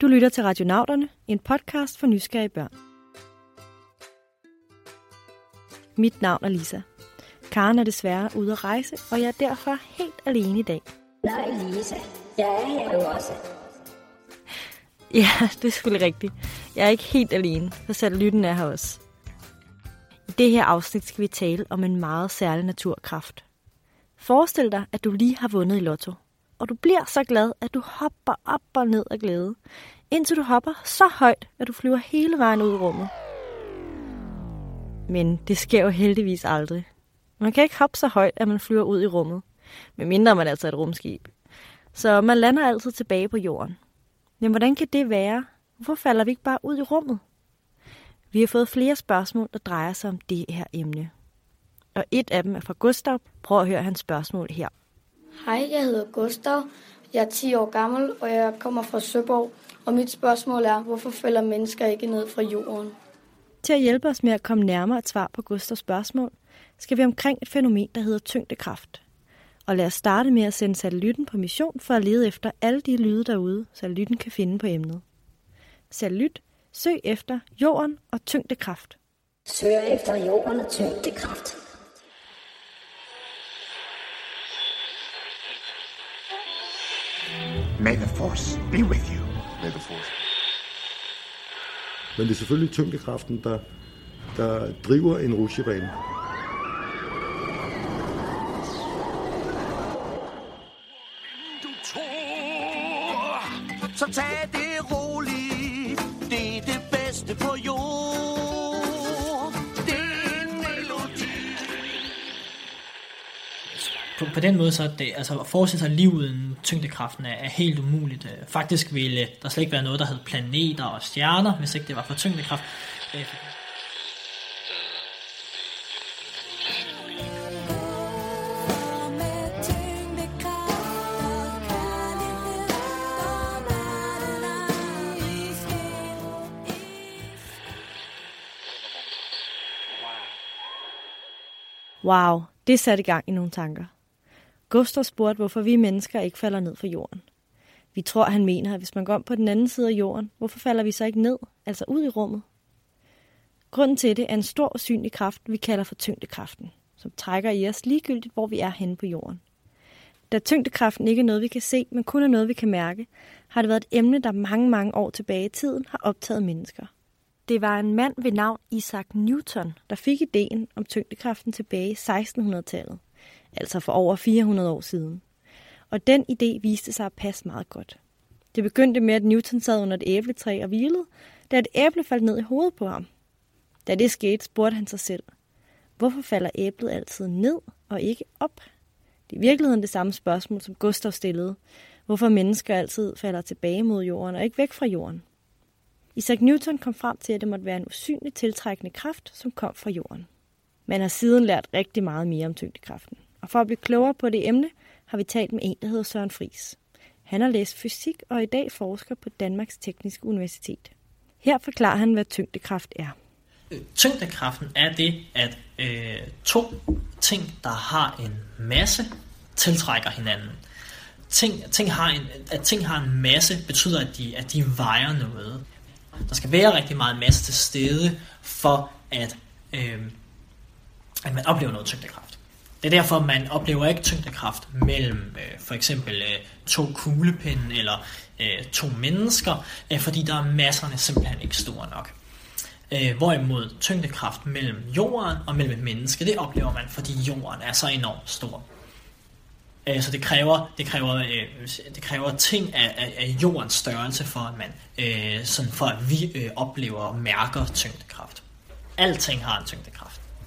Du lytter til Radionauterne, en podcast for nysgerrige børn. Mit navn er Lisa. Karen er desværre ude at rejse, og jeg er derfor helt alene i dag. Nej, Lisa. Jeg er her jo også. Ja, det er selvfølgelig rigtigt. Jeg er ikke helt alene, for satellitten er her også. I det her afsnit skal vi tale om en meget særlig naturkraft. Forestil dig, at du lige har vundet i lotto, og du bliver så glad, at du hopper op og ned af glæde, indtil du hopper så højt, at du flyver hele vejen ud i rummet. Men det sker jo heldigvis aldrig. Man kan ikke hoppe så højt, at man flyver ud i rummet, medmindre man altså er et rumskib. Så man lander altid tilbage på jorden. Men hvordan kan det være? Hvorfor falder vi ikke bare ud i rummet? Vi har fået flere spørgsmål, der drejer sig om det her emne. Og et af dem er fra Gustav. Prøv at høre hans spørgsmål her. Hej, jeg hedder Gustav. Jeg er 10 år gammel, og jeg kommer fra Søborg. Og mit spørgsmål er, hvorfor falder mennesker ikke ned fra jorden? Til at hjælpe os med at komme nærmere et svar på Gustavs spørgsmål, skal vi omkring et fænomen, der hedder tyngdekraft. Og lad os starte med at sende satellitten på mission for at lede efter alle de lyde derude, satellitten kan finde på emnet. Satellit, søg efter jorden og tyngdekraft. Søger efter jorden og tyngdekraft. May the force be with you. May the force. Men det er selvfølgelig tyngdekraften, der, der driver en rutsjebane. Så tag det roligt, det er det bedste på jord. På, den måde så er det, altså at forestille sig liv uden tyngdekraften er, er helt umuligt. Øh, faktisk ville der slet ikke være noget, der hed planeter og stjerner, hvis ikke det var for tyngdekraft. Øh, wow, det satte i gang i nogle tanker. Gustav spurgte, hvorfor vi mennesker ikke falder ned fra jorden. Vi tror, han mener, at hvis man går om på den anden side af jorden, hvorfor falder vi så ikke ned, altså ud i rummet? Grunden til det er en stor usynlig kraft, vi kalder for tyngdekraften, som trækker i os ligegyldigt, hvor vi er henne på jorden. Da tyngdekraften ikke er noget, vi kan se, men kun er noget, vi kan mærke, har det været et emne, der mange, mange år tilbage i tiden har optaget mennesker. Det var en mand ved navn Isaac Newton, der fik ideen om tyngdekraften tilbage i 1600-tallet, altså for over 400 år siden. Og den idé viste sig at passe meget godt. Det begyndte med, at Newton sad under et æbletræ og hvilede, da et æble faldt ned i hovedet på ham. Da det skete, spurgte han sig selv, hvorfor falder æblet altid ned og ikke op? Det er i virkeligheden det samme spørgsmål, som Gustav stillede. Hvorfor mennesker altid falder tilbage mod jorden og ikke væk fra jorden? Isaac Newton kom frem til, at det måtte være en usynlig tiltrækkende kraft, som kom fra jorden. Man har siden lært rigtig meget mere om tyngdekraften. Og for at blive klogere på det emne, har vi talt med en, der hedder Søren Fris. Han har læst fysik og i dag forsker på Danmarks Tekniske Universitet. Her forklarer han, hvad tyngdekraft er. Tyngdekraften er det, at øh, to ting, der har en masse, tiltrækker hinanden. Ting, ting har en, at ting har en masse, betyder, at de, at de vejer noget. Der skal være rigtig meget masse til stede, for at, øh, at man oplever noget tyngdekraft. Det er derfor, man oplever ikke tyngdekraft mellem øh, for eksempel øh, to kuglepinde eller øh, to mennesker, øh, fordi der er masserne simpelthen ikke store nok. Øh, hvorimod tyngdekraft mellem jorden og mellem et menneske, det oplever man, fordi jorden er så enormt stor. Øh, så det kræver, det kræver, øh, det kræver ting af, af, af jordens størrelse, for at man, øh, sådan for at vi øh, oplever og mærker tyngdekraft. Alting har en tyngdekraft.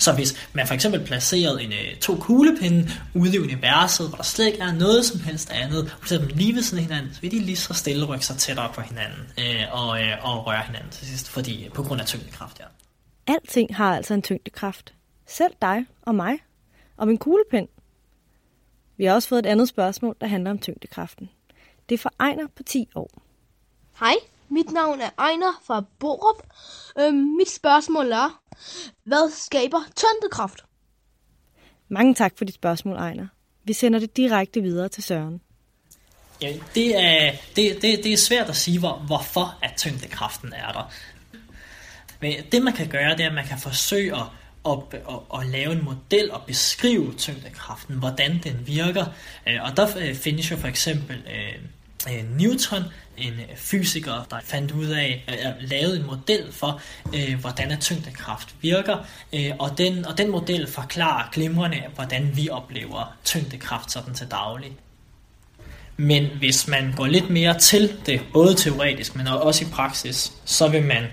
Så hvis man for eksempel placerede en, øh, to kuglepinde ude i universet, hvor der slet ikke er noget som helst andet, og sætter dem lige ved siden af hinanden, så vil de lige så stille rykke sig tættere på hinanden øh, og, øh, og røre hinanden til sidst, fordi, på grund af tyngdekraft, ja. Alting har altså en tyngdekraft. Selv dig og mig. Og min kuglepind. Vi har også fået et andet spørgsmål, der handler om tyngdekraften. Det er fra Ejner på 10 år. Hej, mit navn er Ejner fra Borup. Øhm, mit spørgsmål er, hvad skaber tyngdekraft? Mange tak for dit spørgsmål, Ejner. Vi sender det direkte videre til Søren. Ja, det, er, det, det, det er svært at sige, hvor, hvorfor at tyngdekraften er der. Men det man kan gøre, det er, at man kan forsøge at, at, at, at lave en model og beskrive tyngdekraften, hvordan den virker. Øh, og der øh, findes jo for eksempel øh, Newton, en øh, fysiker, der fandt ud af øh, at lave en model for, øh, hvordan at tyngdekraft virker. Og den, og den model forklarer glimrende, hvordan vi oplever tyngdekraft sådan til daglig. Men hvis man går lidt mere til det, både teoretisk, men også i praksis, så vil man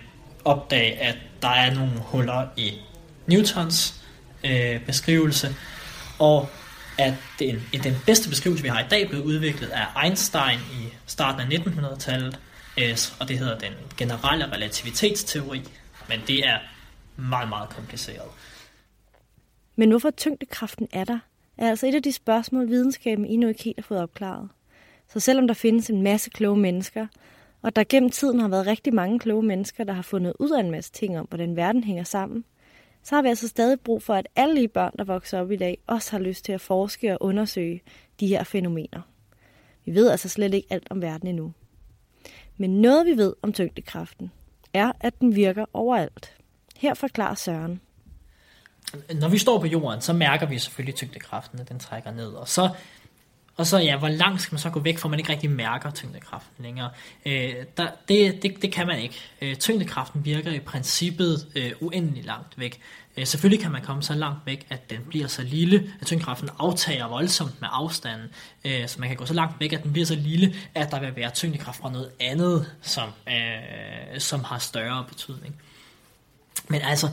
opdage, at der er nogle huller i Newtons øh, beskrivelse, og at den, den bedste beskrivelse, vi har i dag, blev udviklet af Einstein i starten af 1900-tallet, og det hedder den generelle relativitetsteori, men det er meget, meget kompliceret. Men hvorfor tyngdekraften er der, er altså et af de spørgsmål, videnskaben endnu ikke helt har fået opklaret. Så selvom der findes en masse kloge mennesker, og der gennem tiden har været rigtig mange kloge mennesker, der har fundet ud af en masse ting om, hvordan verden hænger sammen, så har vi altså stadig brug for, at alle de børn, der vokser op i dag, også har lyst til at forske og undersøge de her fænomener. Vi ved altså slet ikke alt om verden endnu. Men noget vi ved om tyngdekraften, er, at den virker overalt. Her forklarer Søren. Når vi står på jorden, så mærker vi selvfølgelig tyngdekraften, at den trækker ned. Og så og så ja, hvor langt skal man så gå væk, for man ikke rigtig mærker tyngdekraften længere? Øh, der, det, det, det kan man ikke. Øh, tyngdekraften virker i princippet øh, uendelig langt væk. Øh, selvfølgelig kan man komme så langt væk, at den bliver så lille, at tyngdekraften aftager voldsomt med afstanden. Øh, så man kan gå så langt væk, at den bliver så lille, at der vil være tyngdekraft fra noget andet, som, øh, som har større betydning. Men altså,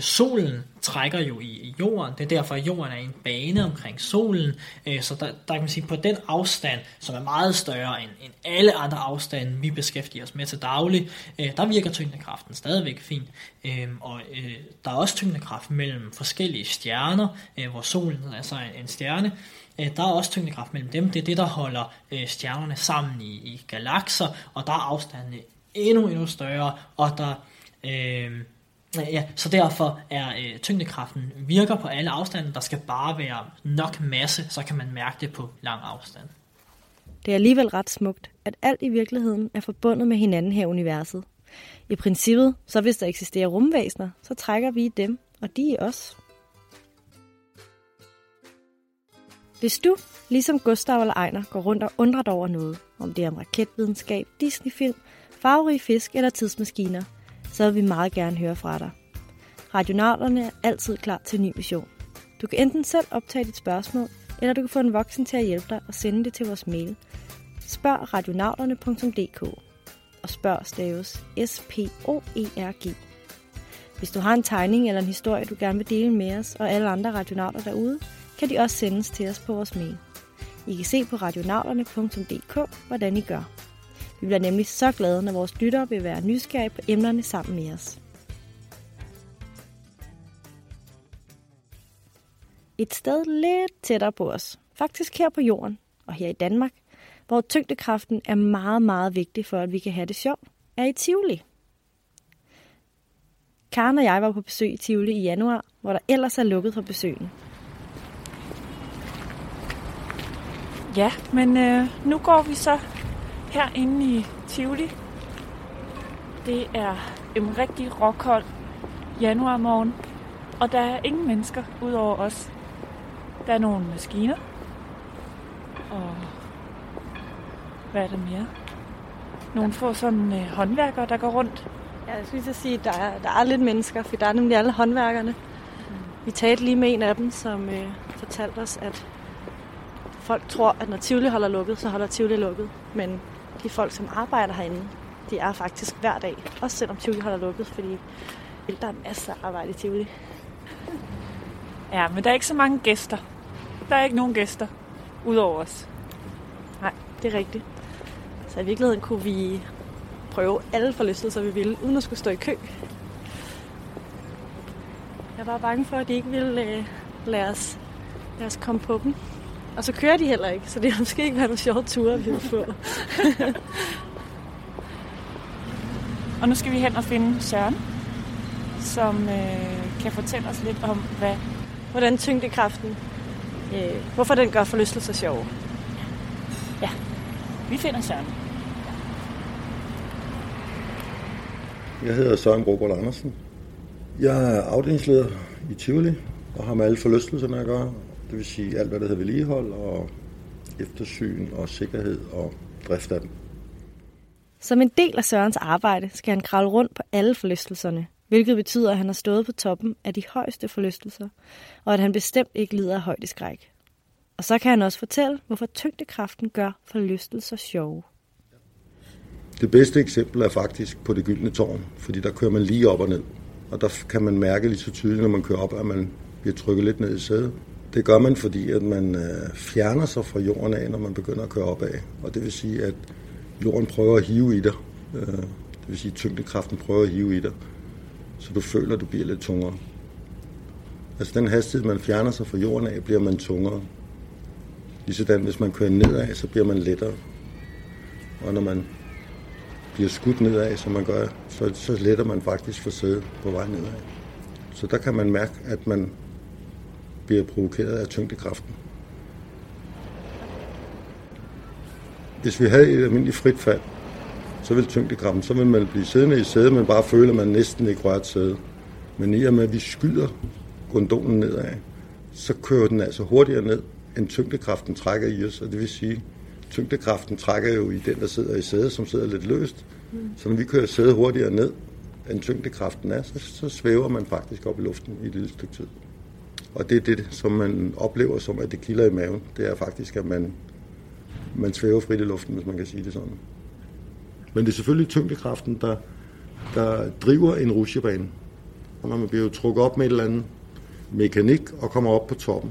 solen trækker jo i jorden, det er derfor, at jorden er i en bane omkring solen, øh, så der, der kan man sige, på den afstand, som er meget større end, end alle andre afstande, vi beskæftiger os med til daglig, øh, der virker tyngdekraften stadigvæk fint. Øhm, og øh, der er også tyngdekraft mellem forskellige stjerner, hvor solen er så en stjerne, der er også tyngdekraft mellem dem. Det er det, der holder stjernerne sammen i, i galakser, og der er afstandene endnu, endnu større, og der... Øh, Ja, så derfor er øh, tyngdekraften virker på alle afstande. Der skal bare være nok masse, så kan man mærke det på lang afstand. Det er alligevel ret smukt, at alt i virkeligheden er forbundet med hinanden her i universet. I princippet, så hvis der eksisterer rumvæsener, så trækker vi dem, og de i os. Hvis du, ligesom Gustav eller Ejner, går rundt og undrer dig over noget, om det er om raketvidenskab, Disney-film, farverige fisk eller tidsmaskiner – så vil vi meget gerne høre fra dig. Radionauterne er altid klar til en ny mission. Du kan enten selv optage dit spørgsmål, eller du kan få en voksen til at hjælpe dig og sende det til vores mail. Spørg radionauterne.dk og spørg staves S-P-O-E-R-G. Hvis du har en tegning eller en historie, du gerne vil dele med os og alle andre radionauter derude, kan de også sendes til os på vores mail. I kan se på radionauterne.dk, hvordan I gør. Vi bliver nemlig så glade, når vores lyttere vil være nysgerrige på emnerne sammen med os. Et sted lidt tættere på os, faktisk her på jorden og her i Danmark, hvor tyngdekraften er meget, meget vigtig for, at vi kan have det sjovt, er i Tivoli. Karen og jeg var på besøg i Tivoli i januar, hvor der ellers er lukket for besøgen. Ja, men øh, nu går vi så herinde i Tivoli. Det er en rigtig rockhold januarmorgen, og der er ingen mennesker udover os. Der er nogle maskiner, og hvad er der mere? Nogle få sådan øh, håndværkere, der går rundt. Ja, jeg skulle sige, at der er, der er lidt mennesker, for der er nemlig alle håndværkerne. Mm. Vi talte lige med en af dem, som øh, fortalte os, at folk tror, at når Tivoli holder lukket, så holder Tivoli lukket. Men de folk, som arbejder herinde, de er faktisk hver dag. Også selvom Tivoli holder lukket, fordi der er masser af arbejde i Tivoli. Ja, men der er ikke så mange gæster. Der er ikke nogen gæster, udover os. Nej, det er rigtigt. Så i virkeligheden kunne vi prøve alle forlystelser, vi ville, uden at skulle stå i kø. Jeg var bange for, at de ikke ville øh, lade, os, lade os komme på dem. Og så kører de heller ikke, så det har måske ikke været nogle sjove ture, vi har fået. og nu skal vi hen og finde Søren, som øh, kan fortælle os lidt om, hvad... Hvordan tyngdekraften, øh, hvorfor den gør forlystelser sjove. Ja. Vi finder Søren. Jeg hedder Søren Robert Andersen. Jeg er afdelingsleder i Tivoli og har med alle forlystelserne at gøre. Det vil sige alt, hvad der hedder vedligehold og eftersyn og sikkerhed og drift af dem. Som en del af Sørens arbejde skal han kravle rundt på alle forlystelserne, hvilket betyder, at han har stået på toppen af de højeste forlystelser, og at han bestemt ikke lider af højdeskræk. Og så kan han også fortælle, hvorfor tyngdekraften gør forlystelser sjove. Det bedste eksempel er faktisk på det gyldne tårn, fordi der kører man lige op og ned. Og der kan man mærke lige så tydeligt, når man kører op, at man bliver trykket lidt ned i sædet. Det gør man, fordi at man øh, fjerner sig fra jorden af, når man begynder at køre opad. Og det vil sige, at jorden prøver at hive i dig. Øh, det vil sige, at tyngdekraften prøver at hive i dig. Så du føler, at du bliver lidt tungere. Altså den hastighed, man fjerner sig fra jorden af, bliver man tungere. Ligesådan, hvis man kører nedad, så bliver man lettere. Og når man bliver skudt nedad, som man gør, så, så letter man faktisk for sædet på vej nedad. Så der kan man mærke, at man bliver provokeret af tyngdekraften. Hvis vi havde et almindeligt frit fald, så vil tyngdekraften, så vil man blive siddende i sædet, men bare føle, at man næsten ikke rører sædet. Men i og med, at vi skyder gondolen nedad, så kører den altså hurtigere ned, end tyngdekraften trækker i os. Og det vil sige, tyngdekraften trækker jo i den, der sidder i sædet, som sidder lidt løst. Mm. Så når vi kører sædet hurtigere ned, end tyngdekraften er, så, så svæver man faktisk op i luften i et lille stykke tid. Og det er det, som man oplever som, at det kilder i maven. Det er faktisk, at man, man svæver frit i luften, hvis man kan sige det sådan. Men det er selvfølgelig tyngdekraften, der, der driver en rutsjebane. Og man bliver jo trukket op med et eller andet mekanik og kommer op på toppen.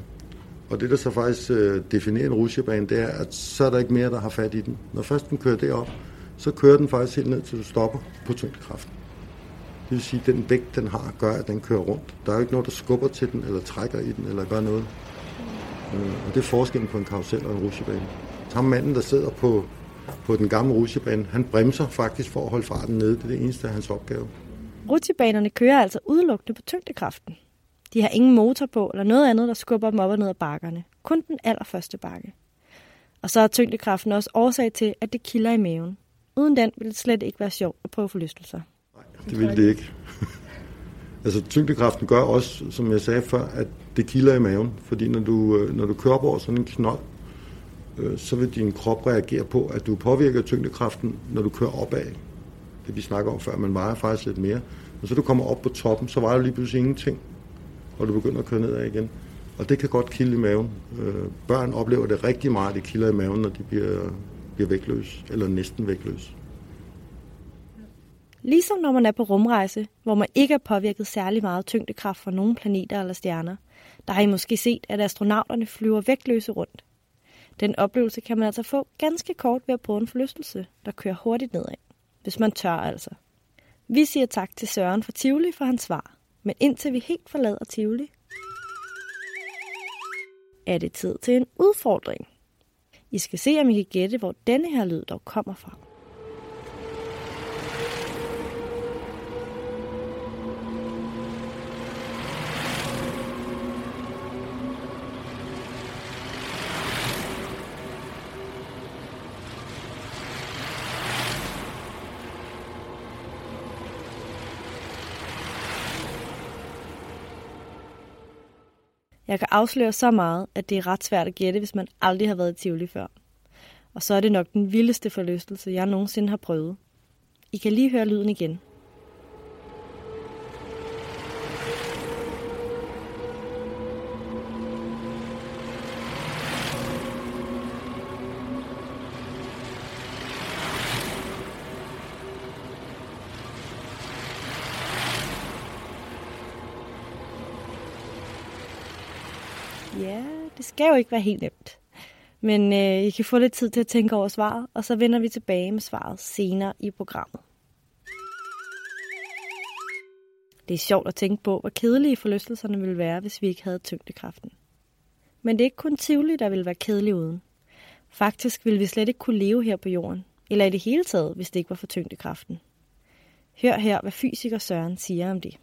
Og det, der så faktisk øh, definerer en rutsjebane, det er, at så er der ikke mere, der har fat i den. Når først den kører derop, så kører den faktisk helt ned til du stopper på tyngdekraften. Det vil sige, at den vægt, den har, gør, at den kører rundt. Der er jo ikke noget, der skubber til den, eller trækker i den, eller gør noget. Øh, og det er forskellen på en karusel og en rutsjebane. Så ham manden, der sidder på, på den gamle rutsjebane, han bremser faktisk for at holde farten nede. Det er det eneste af hans opgave. Rutsjebanerne kører altså udelukkende på tyngdekraften. De har ingen motor på eller noget andet, der skubber dem op og ned ad bakkerne. Kun den allerførste bakke. Og så er tyngdekraften også årsag til, at det kilder i maven. Uden den ville det slet ikke være sjovt at prøve forlystelser. Det ville det ikke. altså tyngdekraften gør også, som jeg sagde før, at det kilder i maven. Fordi når du, øh, når du kører over sådan en knold, øh, så vil din krop reagere på, at du påvirker tyngdekraften, når du kører opad. Det vi snakker om før, man vejer faktisk lidt mere. Og så du kommer op på toppen, så vejer du lige pludselig ingenting og du begynder at køre nedad igen. Og det kan godt kilde i maven. Øh, børn oplever det rigtig meget, det kilder i maven, når de bliver, bliver vægtløse, eller næsten vægtløse. Ligesom når man er på rumrejse, hvor man ikke er påvirket særlig meget tyngdekraft fra nogle planeter eller stjerner, der har I måske set, at astronauterne flyver vægtløse rundt. Den oplevelse kan man altså få ganske kort ved at bruge en forlystelse, der kører hurtigt nedad. Hvis man tør altså. Vi siger tak til Søren fra Tivoli for hans svar. Men indtil vi helt forlader Tivoli, er det tid til en udfordring. I skal se, om I kan gætte, hvor denne her lyd dog kommer fra. Jeg kan afsløre så meget, at det er ret svært at gætte, hvis man aldrig har været i Tivoli før. Og så er det nok den vildeste forlystelse, jeg nogensinde har prøvet. I kan lige høre lyden igen. Det skal jo ikke være helt nemt. Men øh, I kan få lidt tid til at tænke over svaret, og så vender vi tilbage med svaret senere i programmet. Det er sjovt at tænke på, hvor kedelige forlystelserne ville være, hvis vi ikke havde tyngdekraften. Men det er ikke kun Tivoli, der ville være kedelig uden. Faktisk ville vi slet ikke kunne leve her på jorden, eller i det hele taget, hvis det ikke var for tyngdekraften. Hør her, hvad fysiker Søren siger om det.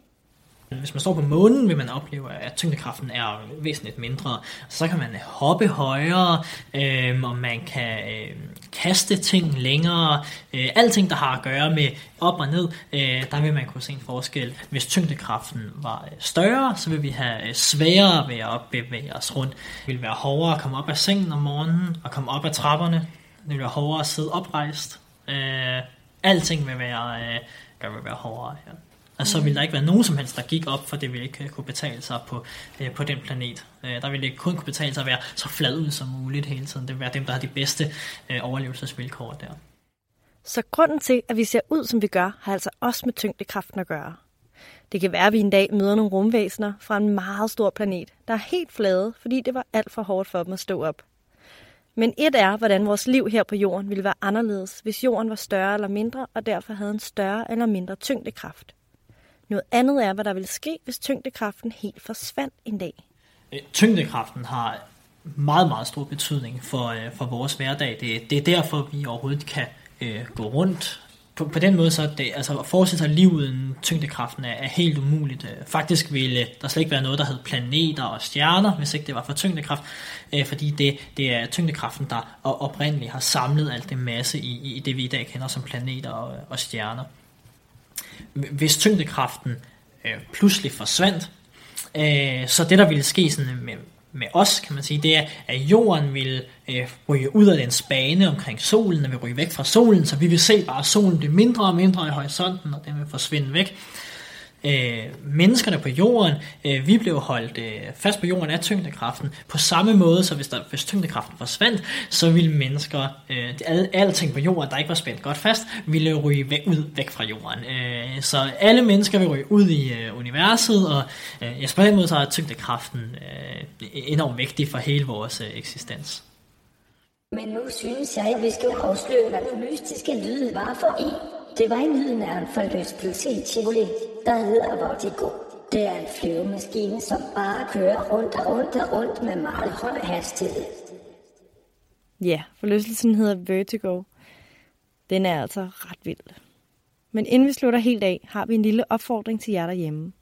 Øh, hvis man står på månen, vil man opleve, at tyngdekraften er væsentligt mindre. Så kan man hoppe højere, øh, og man kan øh, kaste ting længere. Øh, alting, der har at gøre med op og ned, øh, der vil man kunne se en forskel. Hvis tyngdekraften var øh, større, så vil vi have øh, sværere ved at bevæge os rundt. Det vil være hårdere at komme op af sengen om morgenen, og komme op ad trapperne. Det vil være hårdere at sidde oprejst. Øh, alting vil være, øh, vil være hårdere. Ja. Og så vil der ikke være nogen som helst, der gik op, for det ville ikke kunne betale sig på, øh, på den planet. Øh, der ville ikke kun kunne betale sig at være så flad ud som muligt hele tiden. Det vil være dem, der har de bedste øh, overlevelsesvilkår der. Så grunden til, at vi ser ud, som vi gør, har altså også med tyngdekraften at gøre. Det kan være, at vi en dag møder nogle rumvæsener fra en meget stor planet, der er helt flade, fordi det var alt for hårdt for dem at stå op. Men et er, hvordan vores liv her på jorden ville være anderledes, hvis jorden var større eller mindre, og derfor havde en større eller mindre tyngdekraft. Noget andet er, hvad der ville ske, hvis tyngdekraften helt forsvandt en dag. Øh, tyngdekraften har meget, meget stor betydning for, øh, for vores hverdag. Det, det er derfor, vi overhovedet kan øh, gå rundt. På, på den måde så er det, altså at forestille sig liv uden tyngdekraften er, er helt umuligt. Øh, faktisk ville der slet ikke være noget, der hed planeter og stjerner, hvis ikke det var for tyngdekraft, øh, fordi det, det er tyngdekraften, der oprindeligt har samlet alt det masse i, i det, vi i dag kender som planeter og, og stjerner hvis tyngdekraften øh, pludselig forsvandt, øh, så det der ville ske sådan med, med os, kan man sige, det er, at jorden vil øh, ryge ud af den bane omkring solen, og vil ryge væk fra solen, så vi vil se bare solen blive mindre og mindre i horisonten, og den vil forsvinde væk øh, menneskerne på jorden, øh, vi blev holdt øh, fast på jorden af tyngdekraften. På samme måde, så hvis, der, hvis tyngdekraften forsvandt, så ville mennesker, øh, al, alting på jorden, der ikke var spændt godt fast, ville ryge væk, ud væk fra jorden. Øh, så alle mennesker vil ryge ud i øh, universet, og øh, jeg på den måde så er tyngdekraften øh, enormt vigtig for hele vores øh, eksistens. Men nu synes jeg, at vi skal afsløre, hvad den mystiske lyd var for en. Det var en lyden af en forlystelse Chevrolet, der hedder Vortigo. Det er en flyvemaskine, som bare kører rundt og rundt og rundt med meget høj hastighed. Ja, forlystelsen hedder Vertigo. Den er altså ret vild. Men inden vi slutter helt af, har vi en lille opfordring til jer derhjemme.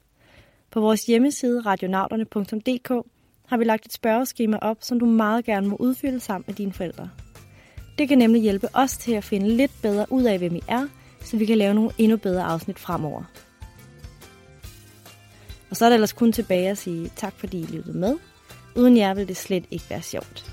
På vores hjemmeside radionauterne.dk har vi lagt et spørgeskema op, som du meget gerne må udfylde sammen med dine forældre. Det kan nemlig hjælpe os til at finde lidt bedre ud af, hvem I er, så vi kan lave nogle endnu bedre afsnit fremover. Og så er det ellers kun tilbage at sige tak, fordi I lyttede med. Uden jer vil det slet ikke være sjovt.